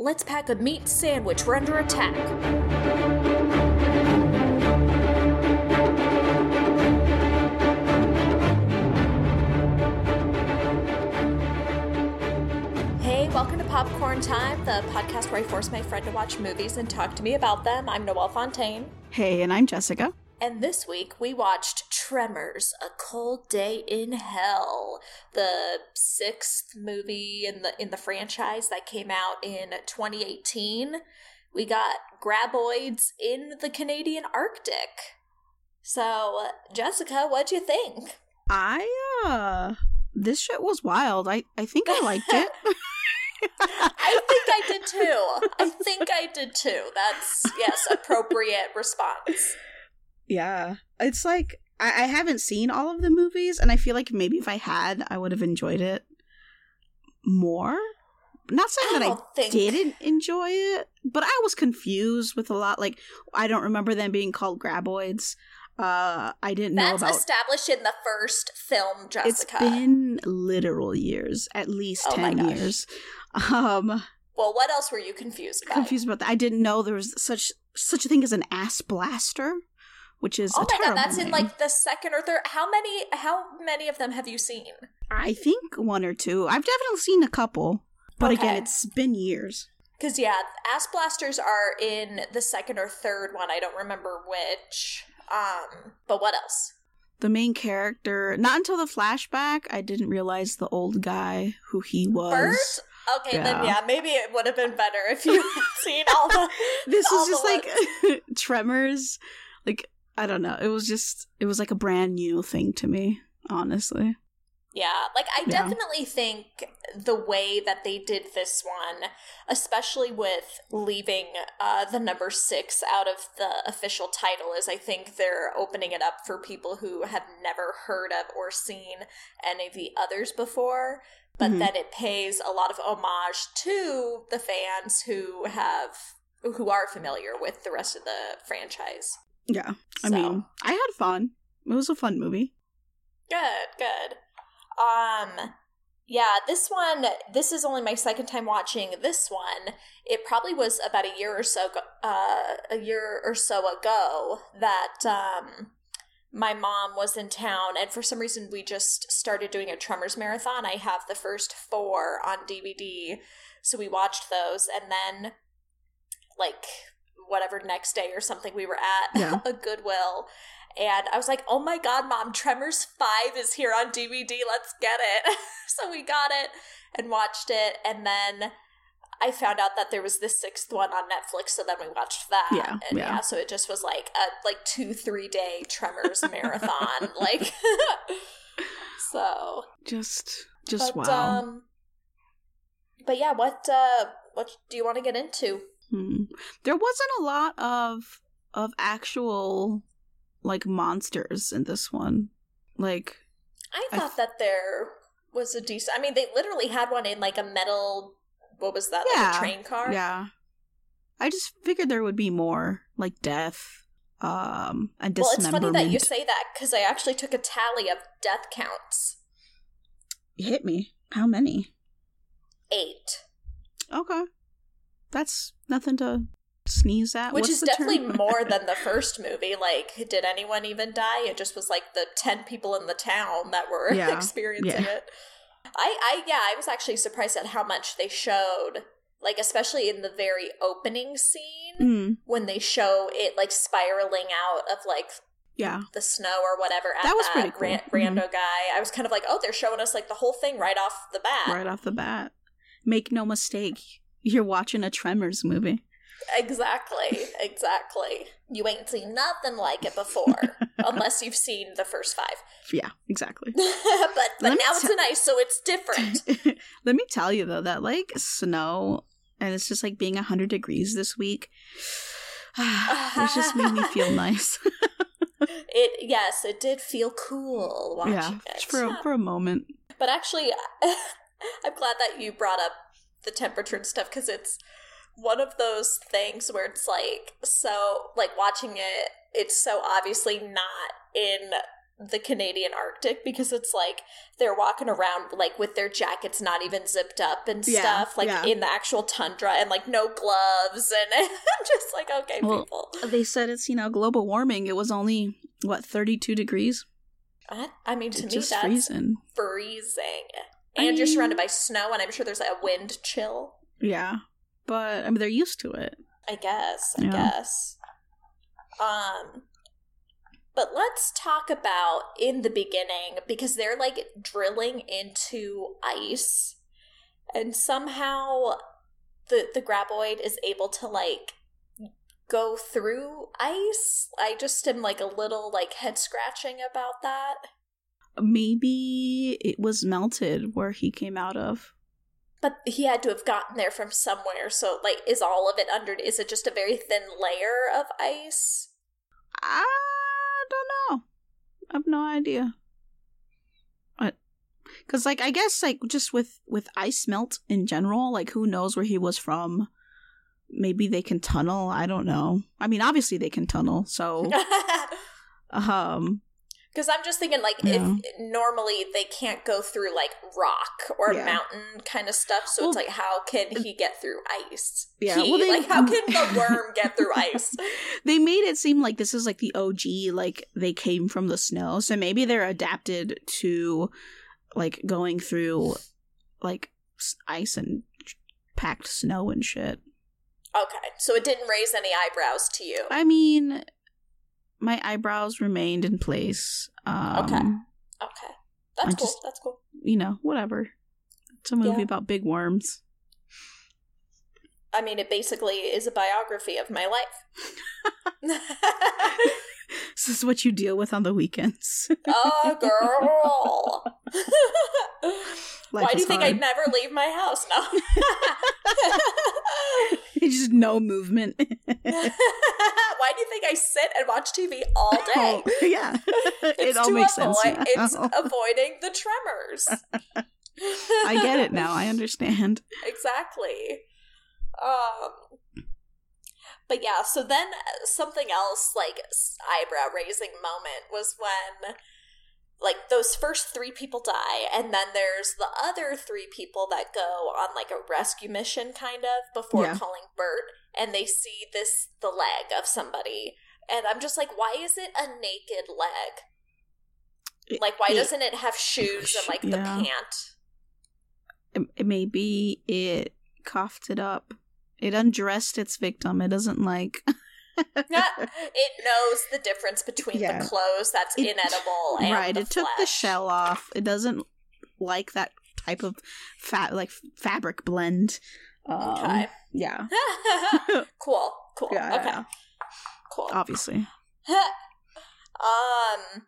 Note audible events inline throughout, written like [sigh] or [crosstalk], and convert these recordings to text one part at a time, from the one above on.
Let's pack a meat sandwich. We're under attack. Hey, welcome to Popcorn Time, the podcast where I force my friend to watch movies and talk to me about them. I'm Noelle Fontaine. Hey, and I'm Jessica. And this week we watched Tremors: A Cold Day in Hell, the sixth movie in the in the franchise that came out in 2018. We got graboids in the Canadian Arctic. So, Jessica, what'd you think? I uh this shit was wild. I I think I liked it. [laughs] [laughs] I think I did too. I think I did too. That's yes, appropriate response. Yeah. It's like I, I haven't seen all of the movies, and I feel like maybe if I had, I would have enjoyed it more. Not saying I that I think- didn't enjoy it, but I was confused with a lot. Like I don't remember them being called graboids. Uh, I didn't know That's established in the first film, it's Jessica. been literal years, at least Oh ten years. Um, well, what else were you confused about? confused about that. I didn't know there was such such a thing as an ass blaster, which is Oh my god, that's in like the second or third. How many? How many of them have you seen? I think one or two. I've definitely seen a couple, but again, it's been years. Because yeah, ass blasters are in the second or third one. I don't remember which. Um, but what else? The main character, not until the flashback, I didn't realize the old guy who he was. Bert? Okay, then Yeah. yeah, maybe it would have been better if you had [laughs] seen all the. This all is just like [laughs] Tremors. Like I don't know. It was just it was like a brand new thing to me, honestly. Yeah, like I Yeah. definitely think the way that they did this one, especially with leaving uh, the number six out of the official title, is I think they're opening it up for people who have never heard of or seen any of the others before. But Mhm. then it pays a lot of homage to the fans who have who are familiar with the rest of the franchise. Yeah. I So- mean, I had fun. It was a fun movie. Good, good. Um yeah, this one this is only my second time watching this one. It probably was about a year or so uh a year or so ago that um my mom was in town and for some reason we just started doing a Tremors marathon. I have the first 4 on DVD. So we watched those and then like whatever next day or something we were at Yeah. [laughs] a Goodwill and I was like, "Oh my god, mom, Tremors 5 is here on DVD. Let's get it." [laughs] so we got it and watched it and then I found out that there was this sixth one on Netflix, so then we watched that. Yeah, and yeah. so it just was like a like 2-3 day Tremors [laughs] marathon like so Just just but, wow. um but yeah, what uh what do you want to get into? Hmm. There wasn't a lot of of actual like monsters in this one. Like I I thought that there was a decent. I mean, they literally had one in like a metal. What was that? Like Yeah, a train car. yeah. I just figured there would be more like death um and dismemberment. Well, it's funny that you say that because I actually took a tally of death counts. You Hit me. How many? Eight, Okay. That's nothing to sneeze at. which What's is definitely [laughs] more than the first movie. Like, did anyone even die? It just was like the ten people in the town that were [laughs] Yeah, experiencing yeah. it. I, I, yeah, I was actually surprised at how much they showed. Like, especially in the very opening scene. Mm, when they show it like spiraling out of like yeah. the snow or whatever at That was that pretty cool. ran- rando guy. I was kind of like, oh, they're showing us like the whole thing right off the bat. Right off the bat. Make no mistake. You're watching a Tremors movie. Exactly, exactly. You ain't seen nothing like it before, [laughs] unless you've seen the first five. Yeah, exactly. [laughs] but but now it's te- an ice, so it's different. [laughs] Let me tell you though that like snow and it's just like being 100 degrees this week. [sighs] it just made me feel nice. it yes, it did feel cool watching yeah, it. for a, for a moment. But actually, I'm glad that you brought up the temperature and stuff because it's one of those things where it's like so like watching it. It's so obviously not in the Canadian Arctic because it's like they're walking around like with their jackets not even zipped up and Yeah, stuff, like yeah. in the actual tundra and like no gloves and [laughs] I'm just like, okay, Well, people. They said it's, you know, global warming. It was only, what, 32 degrees? What? I mean, to It's me, just that's freezing. freezing. I And you're surrounded by snow, and I'm sure there's like a wind chill. Yeah. But, I mean, they're used to it. I guess. I Yeah. guess. Um but let's talk about in the beginning because they're like drilling into ice and somehow the the graboid is able to like go through ice. I just am like a little like head scratching about that. Maybe it was melted where he came out of. But he had to have gotten there from somewhere. So like is all of it under is it just a very thin layer of ice? I don't know. I have no idea. Because, like, I guess, like, just with with ice melt in general, like, who knows where he was from? Maybe they can tunnel. I don't know. I mean, obviously they can tunnel. So, [laughs] um, Because I'm just thinking, like, Yeah. if normally they can't go through like rock or Yeah. mountain kind of stuff, so it's like, how can he get through ice? Yeah, He, well, they- like, how can the [laughs] worm get through ice? [laughs] they made it seem like this is like the OG, like they came from the snow. So maybe they're adapted to like going through like ice and packed snow and shit. Okay, so it didn't raise any eyebrows to you. I mean, my eyebrows remained in place. Um, Okay. Okay, that's I cool. just- That's cool. You know, whatever. It's a movie Yeah. about big worms. I mean, it basically is a biography of my life. [laughs] This is what you deal with on the weekends. [laughs] oh, girl. Why do you think. I'd never leave my house? No. [laughs] Just no movement. [laughs] Why do you think I sit and watch TV all [laughs] day? Oh, [laughs] yeah. It's it all makes avoid, sense. now. It's avoiding the tremors. I get it now. I understand. exactly. Um, but yeah, so then something else like eyebrow raising moment was when like those first three people die and then there's the other three people that go on like a rescue mission kind of before Yeah. calling Bert and they see this the leg of somebody and I'm just like why is it a naked leg? Like why it- doesn't it have shoes and like the pant? it- it- maybe it coughed it up. It undressed its victim. It doesn't like. [laughs] it knows the difference between Yeah. the clothes that's It- inedible and right. It took the shell off. It doesn't like that type of fat like fabric blend. Um, Okay. Yeah. [laughs] cool. Cool. Yeah. okay. yeah, Cool. Obviously. [laughs] um.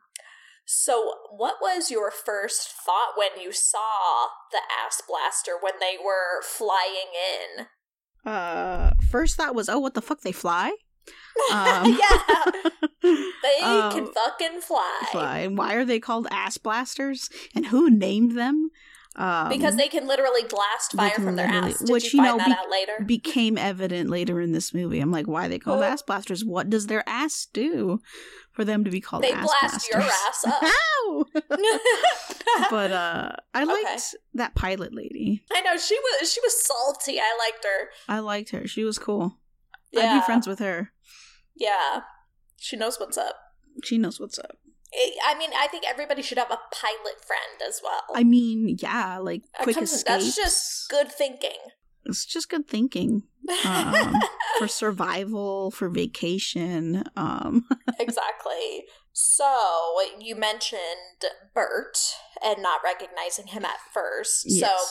So, what was your first thought when you saw the ass blaster when they were flying in? Uh, first thought was, oh, what the fuck? They fly. Um, [laughs] yeah, [laughs] they um, can fucking fly. fly. Why are they called ass blasters? And who named them? Um, because they can literally blast fire from their ass. Did which, you you find know, that be- out later? became evident later in this movie. I'm like, why are they called Oh. ass blasters? What does their ass do for them to be called They ass blast your ass [laughs] up. Ow! but uh I Okay. liked that pilot lady. I know she was she was salty. I liked her. I liked her. She was cool. I'd be friends with her. yeah. She knows what's up. She knows what's up. I I mean, I think everybody should have a pilot friend as well. I mean, yeah, like quick escapes. That's just good thinking. It's just good thinking Um, [laughs] for survival, for vacation. Um, [laughs] exactly. So you mentioned Bert and not recognizing him at first. yes. So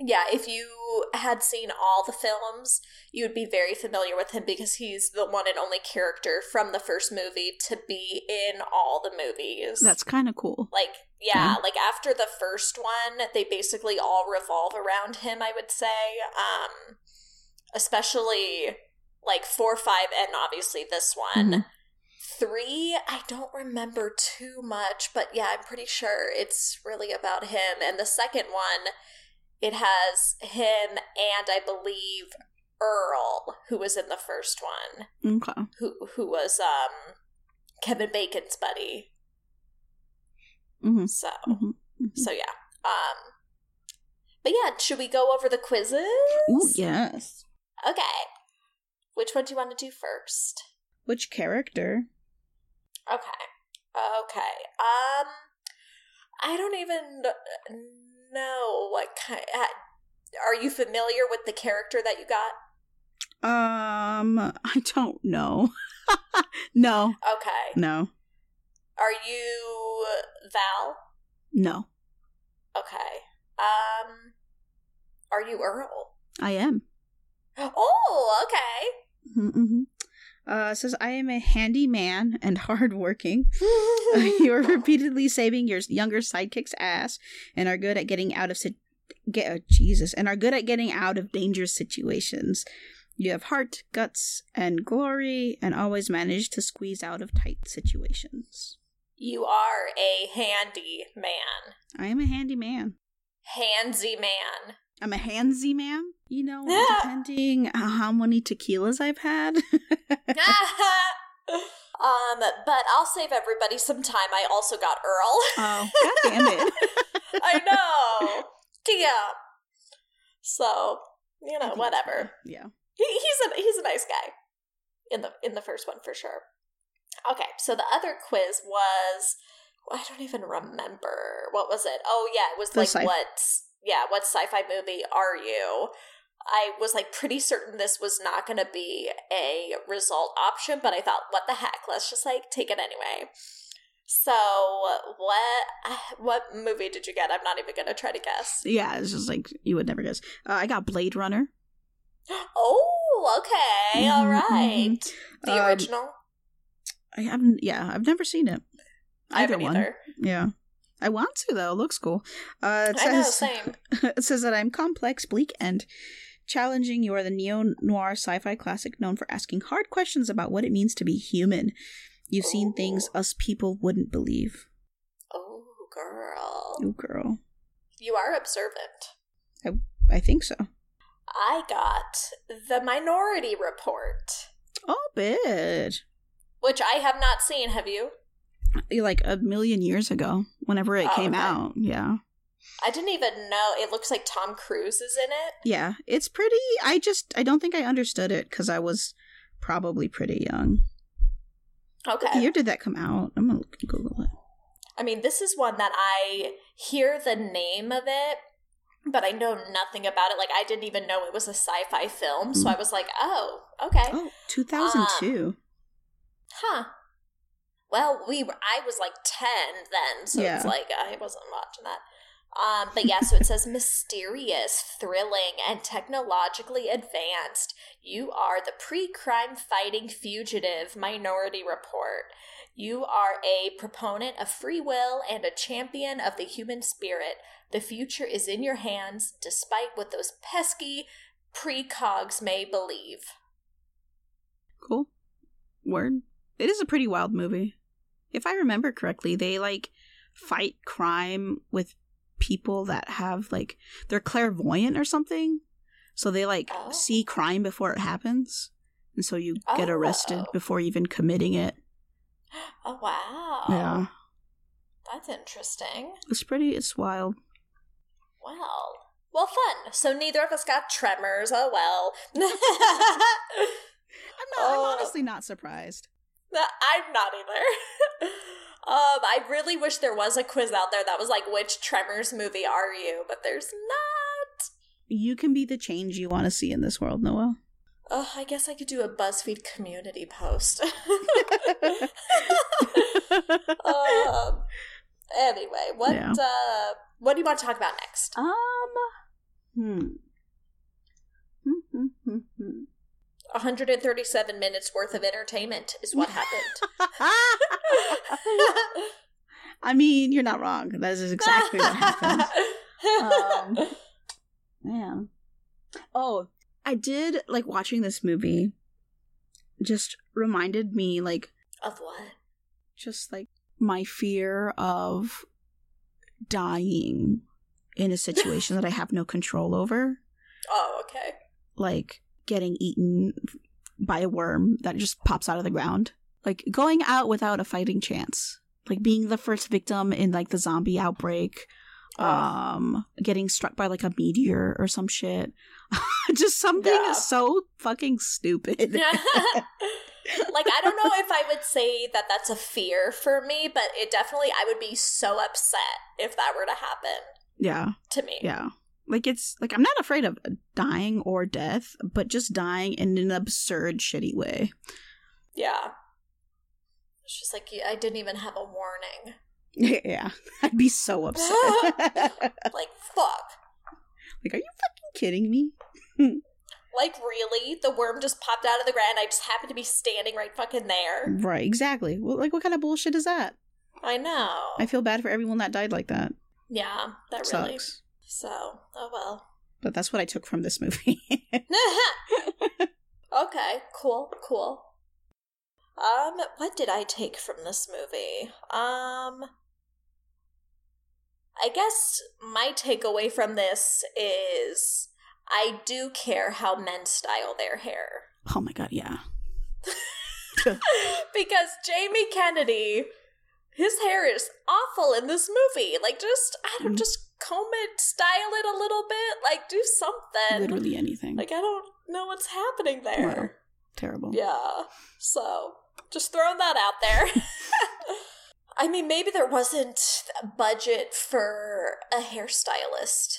yeah, if you had seen all the films, you would be very familiar with him because he's the one and only character from the first movie to be in all the movies. that's kind of cool. like yeah, Yeah. like after the first one, they basically all revolve around him, I would say. Um especially like 4, 5 and obviously this one. Mhm. Three, I don't remember too much, but yeah, I'm pretty sure it's really about him. And the second one, it has him and I believe Earl, who was in the first one, Okay. who who was um Kevin Bacon's buddy. Mhm. So, Mhm. Mhm. so yeah. Um, but yeah, should we go over the quizzes? Ooh, yes. Okay. Which one do you want to do first? Which character? Okay. Okay. Um, I don't even know what kind. Are you familiar with the character that you got? Um, I don't know. [laughs] no, Okay. no, Are you Val? no. Okay. Um, are you Earl? I am. Oh, okay. Mm-hmm. Uh, says I am a handy man and [laughs] hardworking. [laughs] [laughs] you are repeatedly saving your younger sidekick's ass and are good at getting out of sit- get uh, Jesus and are good at getting out of dangerous situations. You have heart, guts, and glory, and always manage to squeeze out of tight situations. You are a handy man. I am a handy man. Handsy man. I'm a handsy man. You know, [laughs] depending on how many tequilas I've had. [laughs] um, but I'll save everybody some time. I also got Earl. [laughs] oh, god damn it! I know. Damn. So, you know, whatever. Yeah. He, he's a he's a nice guy in the in the first one for sure. Okay, so the other quiz was I don't even remember what was it. Oh yeah, it was The like sci- what yeah what sci-fi movie are you? I was like pretty certain this was not going to be a result option, but I thought, what the heck? Let's just like take it anyway. So what [sighs] what movie did you get? I'm not even going to try to guess. Yeah, it's just like you would never guess. Uh, I got Blade Runner. [gasps] Oh, okay, all Mhm, right. mhm. The Um, original. I haven't. Yeah, I've never seen it. I Either haven't one. either. Yeah. I want to though. It looks cool. Uh, it I know, says [laughs] same. it says that I'm complex, bleak, and challenging. You are the neo noir sci-fi classic known for asking hard questions about what it means to be human. You've seen things us people wouldn't believe. Oh, girl. Oh, girl. You are observant. I, I think so. I got The Minority Report, Oh, bitch. which I have not seen. Have you? Like a million years ago, whenever it Oh, came okay. out. Yeah. I didn't even know. It looks like Tom Cruise is in it. Yeah. It's pretty. I just, I don't think I understood it because I was probably pretty young. Okay. What year did that come out? I'm going to Google it. I mean, this is one that I hear the name of it, but I know nothing about it. Like, I didn't even know it was a sci fi film. So hmm. I was like, oh, okay. Oh, 2002. Um, huh. Well, we were, I was like 10 then, so it's like I wasn't watching that. Um, but yeah, so it says mysterious, thrilling, and technologically advanced. You are the pre crime fighting fugitive Minority Report. You are a proponent of free will and a champion of the human spirit. The future is in your hands, despite what those pesky precogs may believe. Cool. Word. It is a pretty wild movie. If I remember correctly, they like fight crime with people that have like they're clairvoyant or something. So they like Oh. see crime before it happens. And so you get arrested Oh. before even committing it. Oh, wow. Yeah. That's interesting. It's pretty it's wild. Well, well, fun. So neither of us got tremors. Oh well. [laughs] I'm not Oh. I'm honestly not surprised. I'm not either. [laughs] um, I really wish there was a quiz out there that was like, which Tremors movie are you? But there's not. You can be the change you want to see in this world, Noah. Oh, I guess I could do a BuzzFeed community post. [laughs] um. Anyway, what Yeah. uh, what do you want to talk about next? Um hmm. Hmm, hmm, hmm, hmm. 137 minutes worth of entertainment is what happened. [laughs] I mean, you're not wrong. That is exactly what happened. Um, Man. Oh, I did like watching this movie just reminded me like of what? just like my fear of dying in a situation that I have no control over, Oh, okay. like getting eaten by a worm that just pops out of the ground. Like going out without a fighting chance. like being the first victim in like the zombie outbreak, Oh. um, getting struck by like a meteor or some shit. [laughs] Just something Yeah. so fucking stupid. [laughs] [laughs] like I don't know if I would say that that's a fear for me, but it definitely I would be so upset if that were to happen yeah, to me. yeah. Like it's like I'm not afraid of dying or death, but just dying in an absurd, shitty way. Yeah. It's just like I didn't even have a warning. [laughs] yeah, I'd be so upset. [laughs] Like fuck. like, are you fucking kidding me? [laughs] Like really? The worm just popped out of the ground. I just happened to be standing right fucking there. Right, exactly. Well, like, what kind of bullshit is that? I know. I feel bad for everyone that died like that. yeah, that really. Sucks. So, oh well. But that's what I took from this movie. [laughs] [laughs] okay, cool, cool. Um, what did I take from this movie? Um, I guess my takeaway from this is I do care how men style their hair. oh my god, yeah. [laughs] because Jamie Kennedy, his hair is awful in this movie. Like, just, I don't, Mhm. just comb it, style it a little bit, like, do something. Literally anything. Like, I don't know what's happening there. Terrible. Yeah. So, just throwing that out there. [laughs] I mean, maybe there wasn't a budget for a hairstylist.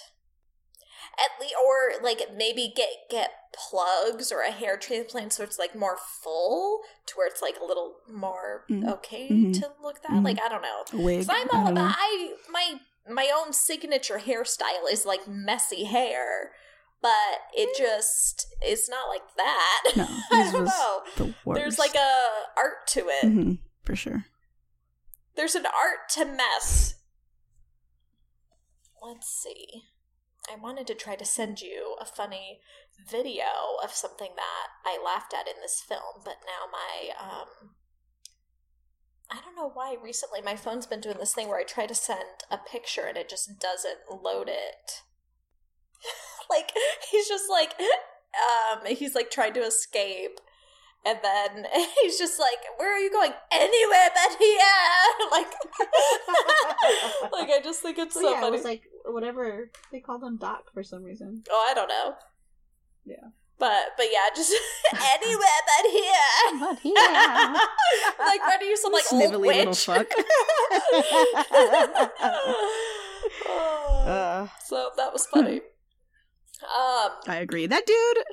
At least, or like maybe get get plugs or a hair transplant so it's like more full to where it's like a little more Mhm. okay Mhm. to look that. Mhm. Like I don't know. A wig. I'm all don't know. about I my my own signature hairstyle is like messy hair, but it just it's not like that. No, [laughs] I don't know. the. There's like a art to it. Mhm, for sure. There's an art to mess. Let's see. I wanted to try to send you a funny video of something that I laughed at in this film, but now my um I don't know why recently my phone's been doing this thing where I try to send a picture and it just doesn't load it. [laughs] like he's just like um he's like trying to escape and then [laughs] he's just like, "Where are you going? Anywhere but here!" [laughs] like, like I just think it's so funny. like whatever they call them doc for some reason. oh, I don't know. Yeah. But but yeah, just [laughs] anywhere but here. [laughs] But here. like why do you sound like old witch? little fuck. [laughs] Oh, Uh, so that was funny. Um, I agree. That dude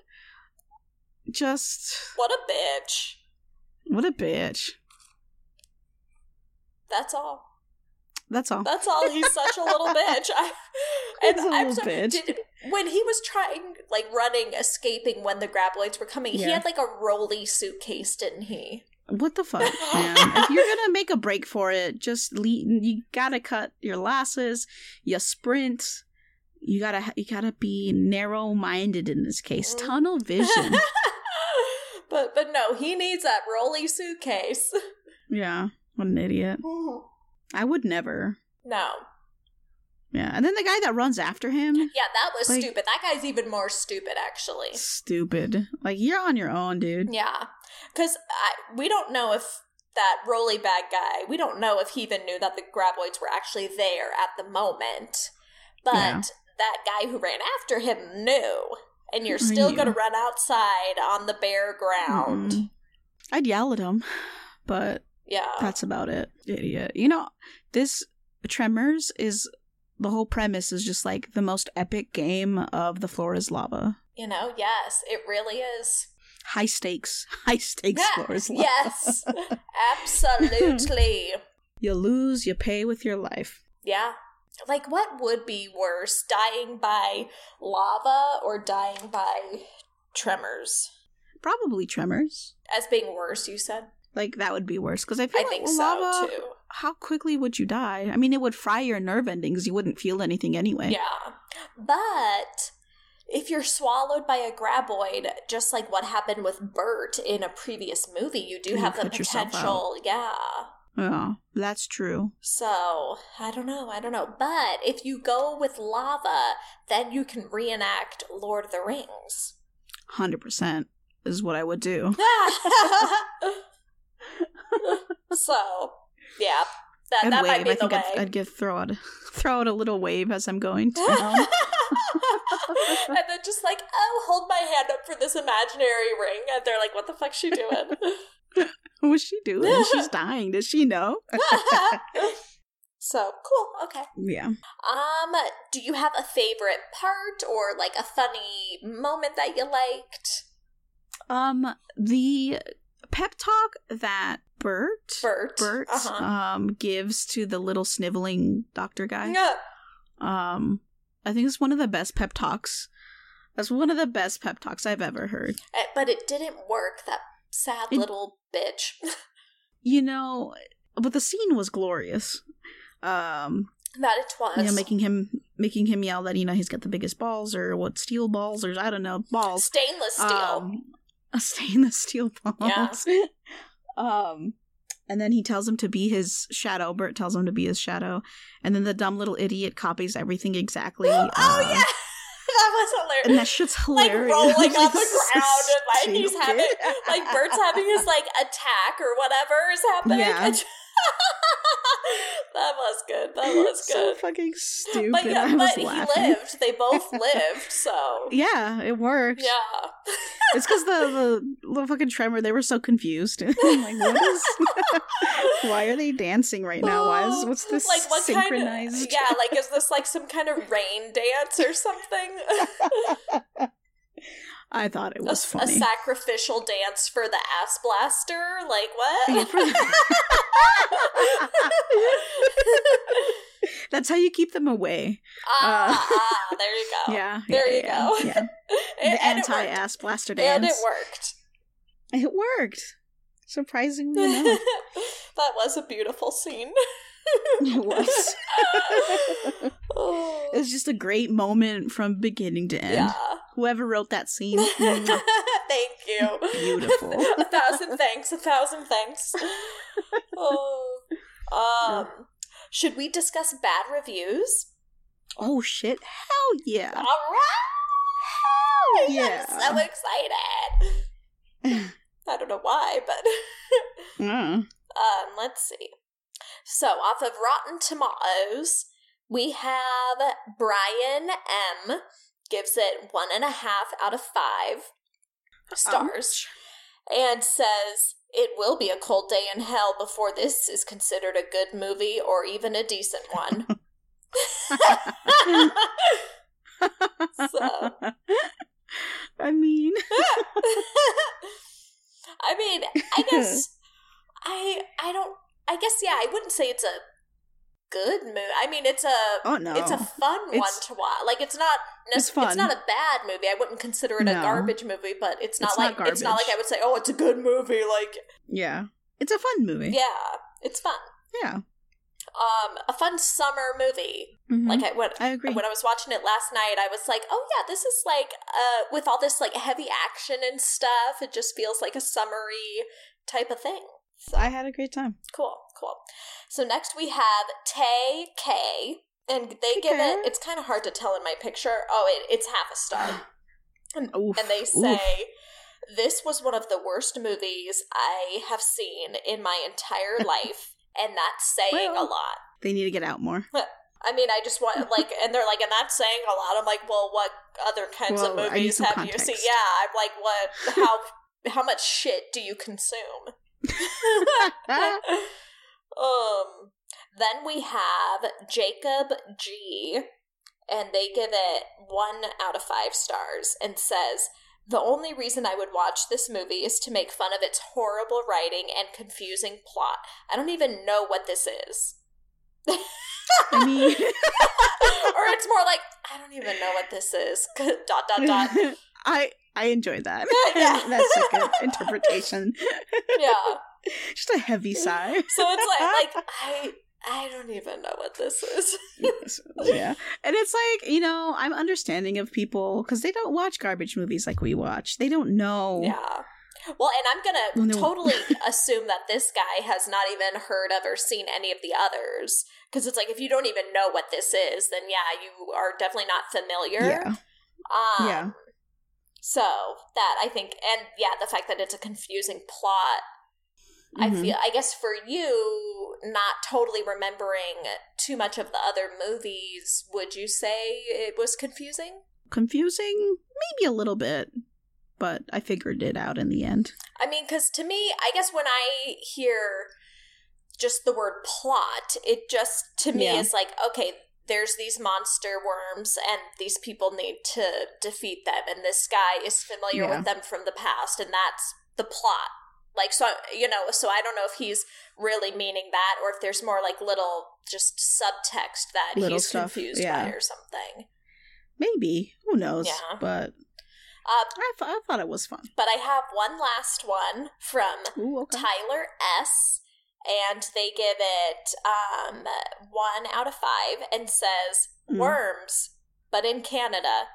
just what a bitch. what a bitch. That's all. That's all. That's all. He's such a little bitch. I, [laughs] and a I'm little sorry, bitch. Did, when he was trying, like running, escaping when the graboids were coming, he had like a rolly suitcase, didn't he? What the fuck, [laughs] man? if you're gonna make a break for it, just le- you gotta cut your losses. You sprint. You gotta you gotta be narrow minded in this case. Mm. Tunnel vision. [laughs] but but no, he needs that rolly suitcase. yeah, what an idiot. I would never. No. Yeah, and then the guy that runs after him, Yeah, that was Like- stupid. That guy's even more stupid, actually. stupid. Like you're on your own, dude. Yeah, because we don't know if that rolly bag guy. We don't know if he even knew that the graboids were actually there at the moment. But Yeah. that guy who ran after him knew, and you're still going to run outside on the bare ground. Mm-mm. I'd yell at him, but Yeah, that's about it. Idiot. You know, this Tremors is the whole premise is just like the most epic game of the floor is lava. you know, yes, it really is. High stakes, [laughs] high stakes Yeah, floor is lava. yes, [laughs] absolutely. you lose, you pay with your life. Yeah. Like, what would be worse, dying by lava or dying by tremors? Probably Tremors. As being worse, you said? Like that would be worse because I feel I like think lava. so too. How quickly would you die? I mean, it would fry your nerve endings. You wouldn't feel anything anyway. Yeah. But if you're swallowed by a graboid, just like what happened with Bert in a previous movie, you do You have the potential. Yeah. Yeah, that's true. So, I don't know, I don't know. But if you go with lava, then you can reenact Lord of the Rings. Hundred percent is what I would do. [laughs] [laughs] so, yeah. That I'd that wave. might be I the think way. I'd, I'd give throw out a, [laughs] throw out a little wave as I'm going [laughs] down. and then just like, oh, hold my hand up for this imaginary ring, and they're like, "What the fuck's she doing?" [laughs] what was she doing? She's dying. Does she know? so cool. Okay. yeah. Um, do you have a favorite part or like a funny moment that you liked? Um, the pep talk that Bert Bert. Bert Uh-huh. um gives to the little sniveling doctor guy. Yeah. Um, I think it's one of the best pep talks. That's one of the best pep talks I've ever heard. Eh, But it didn't work. That sad It- little bitch. [laughs] You know, but the scene was glorious. Um, that it was. you know, making him making him yell that you know he's got the biggest balls or what steel balls or I don't know balls. stainless steel. Um, [laughs] a stainless steel balls. [laughs] um, and then he tells him to be his shadow. Bert tells him to be his shadow, and then the dumb little idiot copies everything exactly. [gasps] oh uh, yeah, [laughs] that was hilarious. and that shit's like hilarious. rolling on the ground and like he's having like Bert's having his like attack or whatever is happening. Yeah. That was good. That [laughs] was good. so fucking stupid. but yeah, I was but laughing. he lived. They both [laughs] lived. So Yeah, it worked. yeah. It's because the, the little fucking tremor, they were so confused. [laughs] like, what is. Why are they dancing right now? Why is. What's this like what synchronized? kind of yeah like is this like some kind of rain dance or something I thought it a, was a funny. sacrificial dance for the ass blaster like what [laughs] That's how you keep them away. ah, ah, there you go Yeah. There yeah, you yeah, go. Yeah. [laughs] The and anti worked. ass blaster dance. and it worked It worked. Surprisingly [laughs] enough. that was a beautiful scene it was. oh. It was just a great moment from beginning to end. yeah Whoever wrote that scene, [laughs] thank you beautiful. [laughs] a thousand thanks, a thousand thanks. [laughs] Oh. Um, should we discuss bad reviews? Oh shit! Hell yeah! All right. Hell yeah! I'm so excited. I don't know why, but Mm. um, let's see. So, off of Rotten Tomatoes, we have Brian M. gives it one and a half out of five stars. and says it will be a cold day in hell before this is considered a good movie or even a decent one. [laughs] So. [laughs] I mean, [laughs] I mean, I guess I I don't I guess yeah, I wouldn't say it's a good movie. I mean, it's a oh no, it's a fun one to watch. Like it's not It's it's not a bad movie. I wouldn't consider it a No. garbage movie, but it's not It's like not it's not like. I would say, "Oh, it's a good movie." Like, yeah, it's a fun movie. yeah, it's fun. yeah. Um, a fun summer movie. Mhm. Like I when I agree. when I was watching it last night, I was like, "Oh yeah, this is like uh with all this like heavy action and stuff, it just feels like a summery type of thing." So I had a great time. cool, cool. So next we have Tay K, and they give it. It's kind of hard to tell in my picture. Oh, it, it's half a star, [gasps] and, Oof, and they oof. say. This was one of the worst movies I have seen in my entire [laughs] life, and that's saying a lot. They need to get out more. I mean, I just want [laughs] like, and they're like, and that's saying a lot. I'm like, well, what other kinds of Well, movies have you seen? Yeah, I'm like, what? How how much shit do you consume? [laughs] um. Then we have Jacob G, and they give it one out of five stars, and says. The only reason I would watch this movie is to make fun of its horrible writing and confusing plot. I don't even know what this is. I mean, [laughs] or it's more like I don't even know what this is. [laughs] dot dot dot. I I enjoyed that. [laughs] [laughs] Yeah. That's a good interpretation. [laughs] Yeah. Just a heavy sigh. So it's like like I I don't even know what this is. yeah. And it's like, you know, I'm understanding of people because they don't watch garbage movies like we watch. They don't know. Yeah. Well, and I'm gonna they- totally assume that this guy has not even heard of or seen any of the others. Because it's like if you don't even know what this is, then yeah, you are definitely not familiar. Yeah. Um, Yeah. So that I think, and yeah, the fact that it's a confusing plot. I Mhm. feel I guess for you not totally remembering too much of the other movies, would you say it was confusing? confusing, maybe a little bit, but I figured it out in the end. I mean, because to me, I guess when I hear just the word plot, it just to me Yeah. is like, okay, there's these monster worms, and these people need to defeat them, and this guy is familiar Yeah. with them from the past, and that's the plot. Like, so, you know, so I don't know if he's really meaning that, or if there's more like little just subtext that Little he's stuff, confused yeah. by or something. Maybe who knows? Yeah. But Uh, I, th- I thought it was fun. but I have one last one from Ooh, okay. Tyler S. And they give it um, one out of five and says Mm. worms, but in Canada.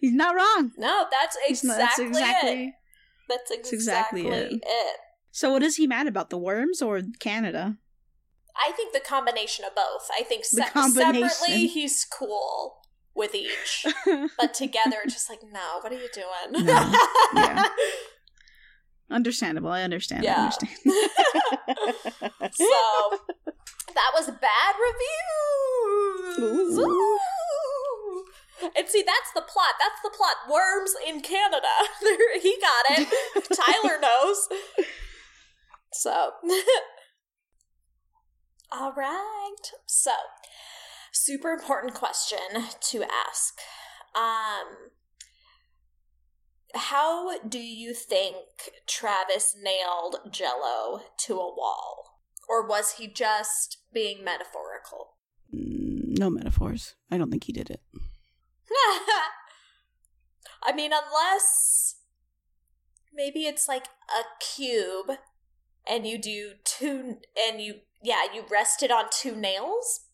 He's not wrong. no, that's He's not- exactly, that's exactly. it. That's exactly, exactly it. it. So, what is he mad about? The worms or Canada? I think the combination of both. I think se- separately he's cool with each, [laughs] but together it's just like, no, what are you doing? No. Yeah. [laughs] Understandable. I understand. I understand. [laughs] so that was bad reviews. Ooh. Ooh. And see, that's the plot. That's the plot. Worms in Canada. [laughs] He got it. [laughs] Tyler knows. So, all right. So, super important question to ask. Um, how do you think Travis nailed Jello to a wall, or was he just being metaphorical? Mm, no metaphors. I don't think he did it. [laughs] I mean, unless maybe it's like a cube and you do two, and you, yeah, you rest it on two nails.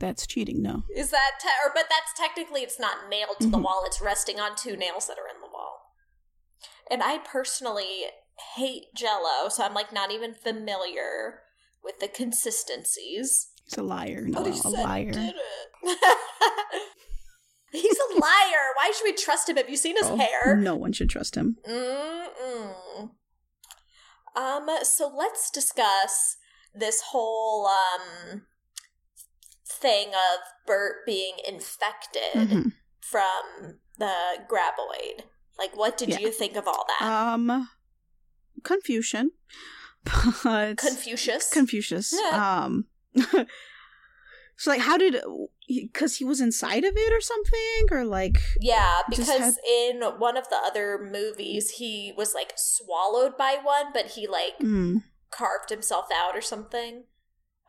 That's cheating. No. Is that, te- or, but that's technically, it's not nailed to the Mhm. wall, it's resting on two nails that are in the wall. And I personally hate jello, so I'm like not even familiar with the consistencies. He's a liar. No, But he a liar. did it. [laughs] He's a liar. Why should we trust him? Have you seen his Oh, hair? No one should trust him. Mm-mm. Um, so let's discuss this whole um thing of Bert being infected Mhm. from the graboid. Like, what did Yeah. you think of all that? Um, Confucian, [laughs] but Confucius. Confucius. Yeah. Um, [laughs] so like, how did? Because he was inside of it or something, or like, yeah, because in one of the other movies, he was like swallowed by one, but he like mm, carved himself out or something.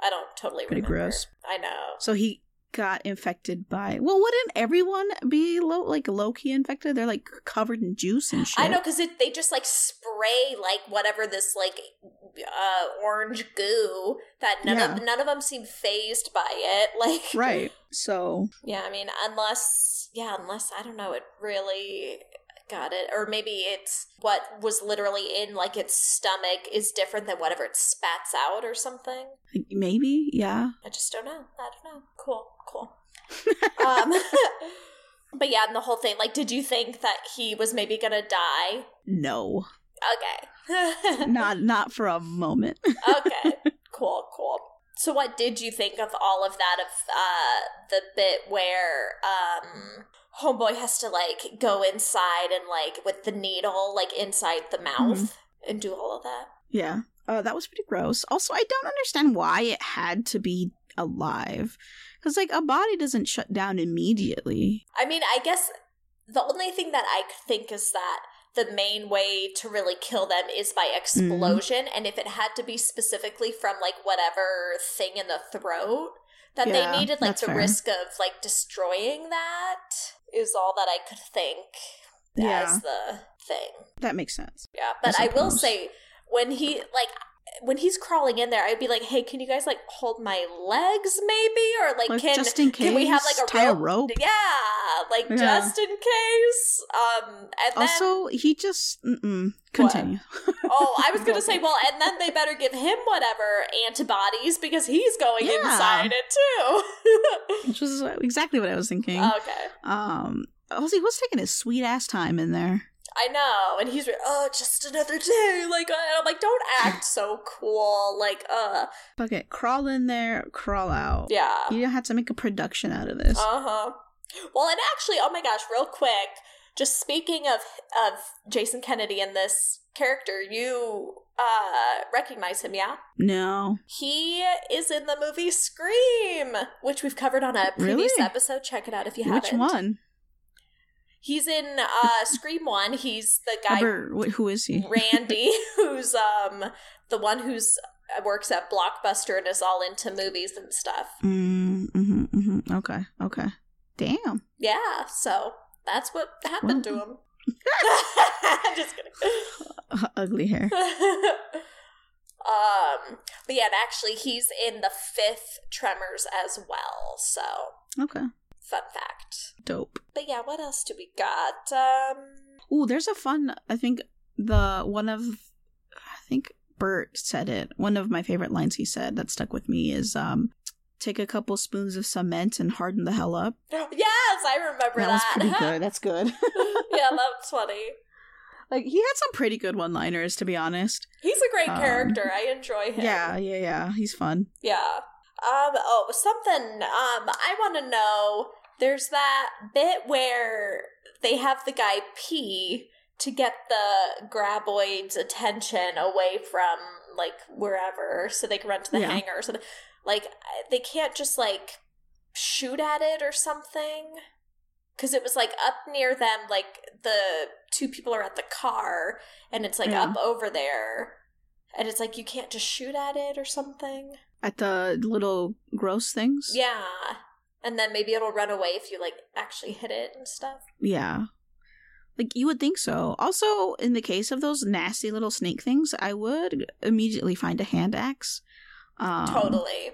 I don't totally Pretty remember. gross. I know. so he got infected by. Well, wouldn't everyone be low like low key infected? They're like covered in juice and shit. I know because they just like spray like whatever this like uh orange goo that none Yeah. of none of them seem phased by it. [laughs] Like Right. So Yeah, I mean, unless yeah, unless I don't know, it really got it, or maybe it's what was literally in like its stomach is different than whatever it spats out or something. maybe, yeah. I just don't know. I don't know. Cool, cool. [laughs] um, [laughs] but yeah, and the whole thing. Like, did you think that he was maybe gonna die? No, Okay. [laughs] not not for a moment. okay. Cool, cool. So what did you think of all of that of uh the bit where um homeboy has to like go inside and like with the needle like inside the mouth and do all of that? Yeah. Uh, that was pretty gross. Also, I don't understand why it had to be alive. Because, like, a body doesn't shut down immediately. I mean, I guess the only thing that I think is that the main way to really kill them is by explosion and if it had to be specifically from like whatever thing in the throat that Yeah, they needed like the fair. risk of like destroying that is all that I could think Yeah. as the thing. That makes sense. Yeah, but I, will say when he like when he's crawling in there, I'd be like, "Hey, can you guys like hold my legs, maybe, or like, Like, can just in case, can we have like a tie rope? a rope. Yeah, like Yeah. just in case. Um, and then Also, he just. Mm-mm. Continue. oh, I was [laughs] gonna say, well, and then they better give him whatever antibodies because he's going Yeah. inside it too. [laughs] Which was exactly what I was thinking. okay. Um, also, he was taking his sweet ass time in there. I know. And he's like, oh, just another day. Like, and I'm like, don't act [laughs] so cool. Like, uh, Fuck it. Crawl in there, crawl out. yeah. You don't have to make a production out of this. Uh huh. Well, and actually, oh my gosh, real quick, just speaking of of Jason Kennedy and this character, you uh recognize him, yeah? no. He is in the movie Scream, which we've covered on a previous Really? episode. Check it out if you Which haven't. Which one? He's in uh Scream One. He's the guy who is he? Randy, [laughs] who's um the one who's uh, works at Blockbuster and is all into movies and stuff. Mm, hmm hmm Okay. Okay. Damn. Yeah, so that's what happened to him. [laughs] [laughs] Just kidding. Ugly hair. um, but yeah, and actually, he's in the fifth Tremors as well. So, Okay. Fun fact. Dope. But yeah, what else do we got? Um, Ooh, there's a fun. I think the one of, I think Burt said it. One of my favorite lines he said that stuck with me is, um, "Take a couple spoons of cement and harden the hell up." [laughs] yes, I remember That that. pretty good. [laughs] That's good. [laughs] yeah, that's funny. like he had some pretty good one-liners, to be honest. He's a great Um, character. I enjoy him. Yeah, yeah, yeah. He's fun. Yeah. Um, oh, something, um, I want to know, there's that bit where they have the guy pee to get the graboid's attention away from, like, wherever, so they can run to the Yeah. hangar. So, like, they can't just, like, shoot at it or something. Because it was, like, up near them, like, the two people are at the car, and it's, like, Yeah. up over there. And it's like, you can't just shoot at it or something. At the little gross things. Yeah. And then maybe it'll run away if you like actually hit it and stuff. Yeah. Like you would think so. Also, in the case of those nasty little snake things, I would immediately find a hand axe. Um, totally.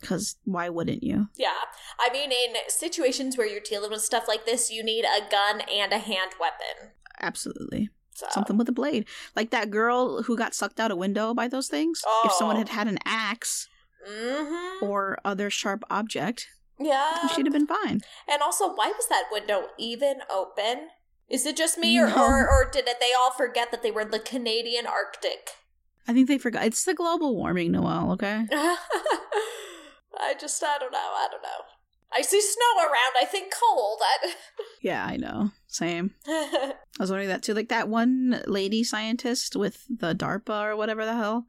Because why wouldn't you? Yeah. I mean, in situations where you're dealing with stuff like this, you need a gun and a hand weapon. Absolutely. So Something with a blade. Like that girl who got sucked out a window by those things. If someone Oh. had had an axe Mm-hmm. or other sharp object, Yeah. she'd have been fine. And also, why was that window even open? Is it just me, or No. or, or did it, they all forget that they were in the Canadian Arctic? I think they forgot. It's the global warming, Noelle, okay? [laughs] I just, I don't know. I don't know. I see snow around. I think cold. I... [laughs] Yeah, I know. Same. [laughs] I was wondering that too. Like that one lady scientist with the DARPA or whatever the hell,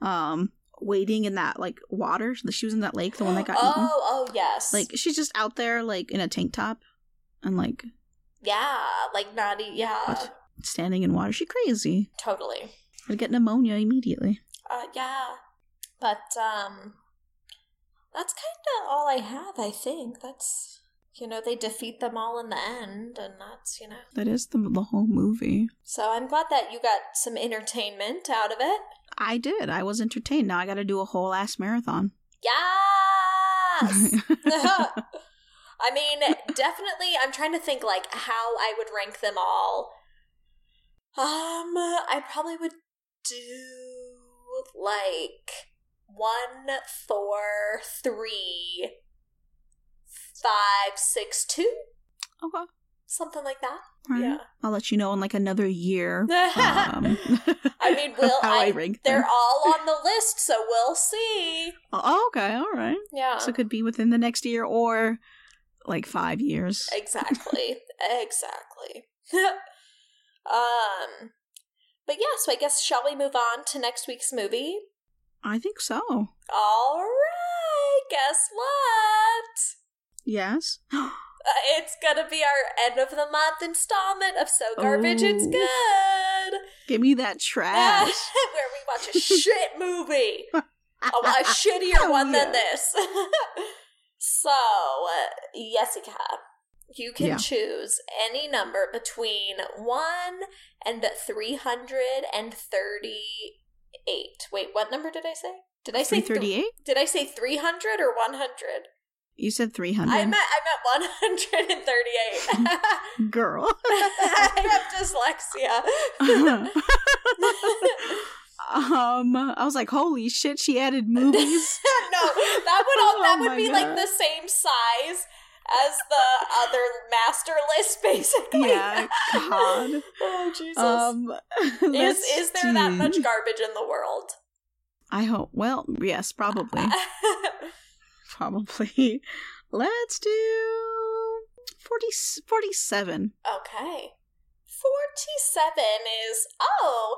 um, waiting in that like water. She was in that lake, the one that got oh, eaten. oh yes. Like she's just out there, like in a tank top, and like yeah, like naughty. Yeah, What? standing in water. She crazy. totally. I'd get pneumonia immediately. Uh, yeah, but um, that's kind of all I have. I think that's you know they defeat them all in the end, and that's you know. That is the the whole movie. So I'm glad that you got some entertainment out of it. I did. I was entertained. Now I got to do a whole ass marathon. Yes. [laughs] [laughs] I mean, definitely. I'm trying to think like how I would rank them all. Um, I probably would do like one, four, three, five, six, two, okay. something like that. Right. Yeah. I'll let you know in like another year. [laughs] Um, I mean, [laughs] will I, I? they're all on the [laughs] list, so we'll see. Oh, okay, all right. Yeah. So it could be within the next year or like five years. Exactly. exactly. um but yeah, so I guess shall we move on to next week's movie? I think so. All right. Guess what? Yes. Uh, [gasps] it's gonna be our end of the month installment of So Garbage It's Oh. Good, Give me that trash. [laughs] where we watch a shit [laughs] movie, a, a [laughs] shittier one than this. so, uh, Jessica, you can Yeah. choose any number between 1 and 338. Wait, what number did I say? Did I say th- Did I say 300 or 100? You said 300. I meant I meant 138. [laughs] Girl. [laughs] I have dyslexia. [laughs] um, I was like, holy shit, she added movies. no, that would all, that Oh would be like the same size as the other master list, basically. Yeah, God. oh Jesus. Um, is is there that much garbage in the world? I hope. Well, yes, probably. Probably. [laughs] Let's do 40, 47. okay. Forty-seven is oh,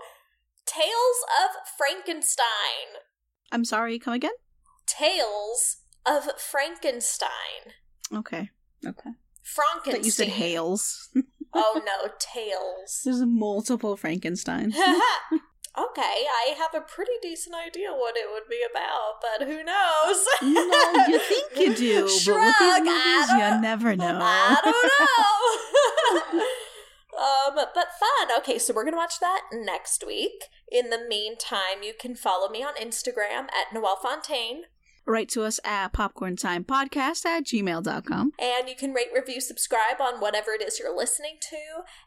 Tales of Frankenstein. I'm sorry, come again? Tales of Frankenstein. Okay. Okay. Frankenstein. But you said Hales. [laughs] Oh no, Tales. There's multiple Frankenstein. [laughs] okay, I have a pretty decent idea what it would be about, but who knows? no, you think you do, but with these movies, you never know. I don't know. [laughs] [laughs] um, but fun. Okay, so we're gonna watch that next week. In the meantime, you can follow me on Instagram at Noelle Fontaine. Write to us at popcorntimepodcast at gmail.com. And you can rate, review, subscribe on whatever it is you're listening to.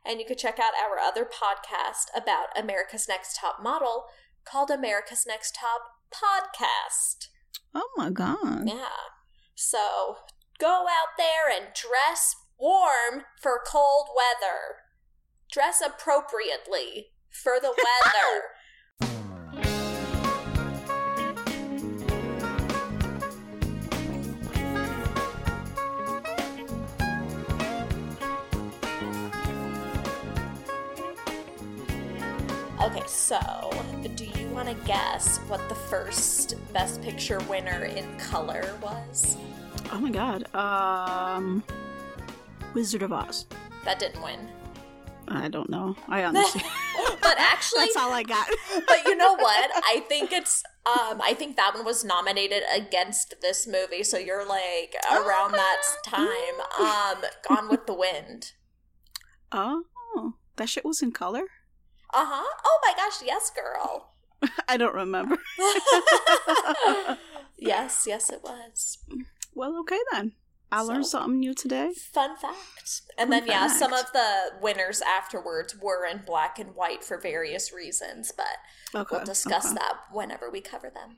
And you can check out our other podcast about America's Next Top Model called America's Next Top Podcast. Oh my god. Yeah. So go out there and dress warm for cold weather. Dress appropriately for the [laughs] weather. Okay, so do you want to guess what the first Best Picture winner in color was? Oh my god. Um Wizard of Oz. That didn't win. I don't know. I honestly [laughs] But actually, [laughs] That's all I got. [laughs] but you know what? I think it's um I think that one was nominated against this movie, so you're like around that [gasps] time. Um Gone with the Wind. oh. That shit was in color? Uh-huh. Oh my gosh, yes, girl. [laughs] I don't remember. [laughs] yes, yes it was. well, okay then. I learned So- something new today. Fun fact. And Fun then yeah, some of the winners afterwards were in black and white for various reasons, but Okay. we'll discuss okay. that whenever we cover them.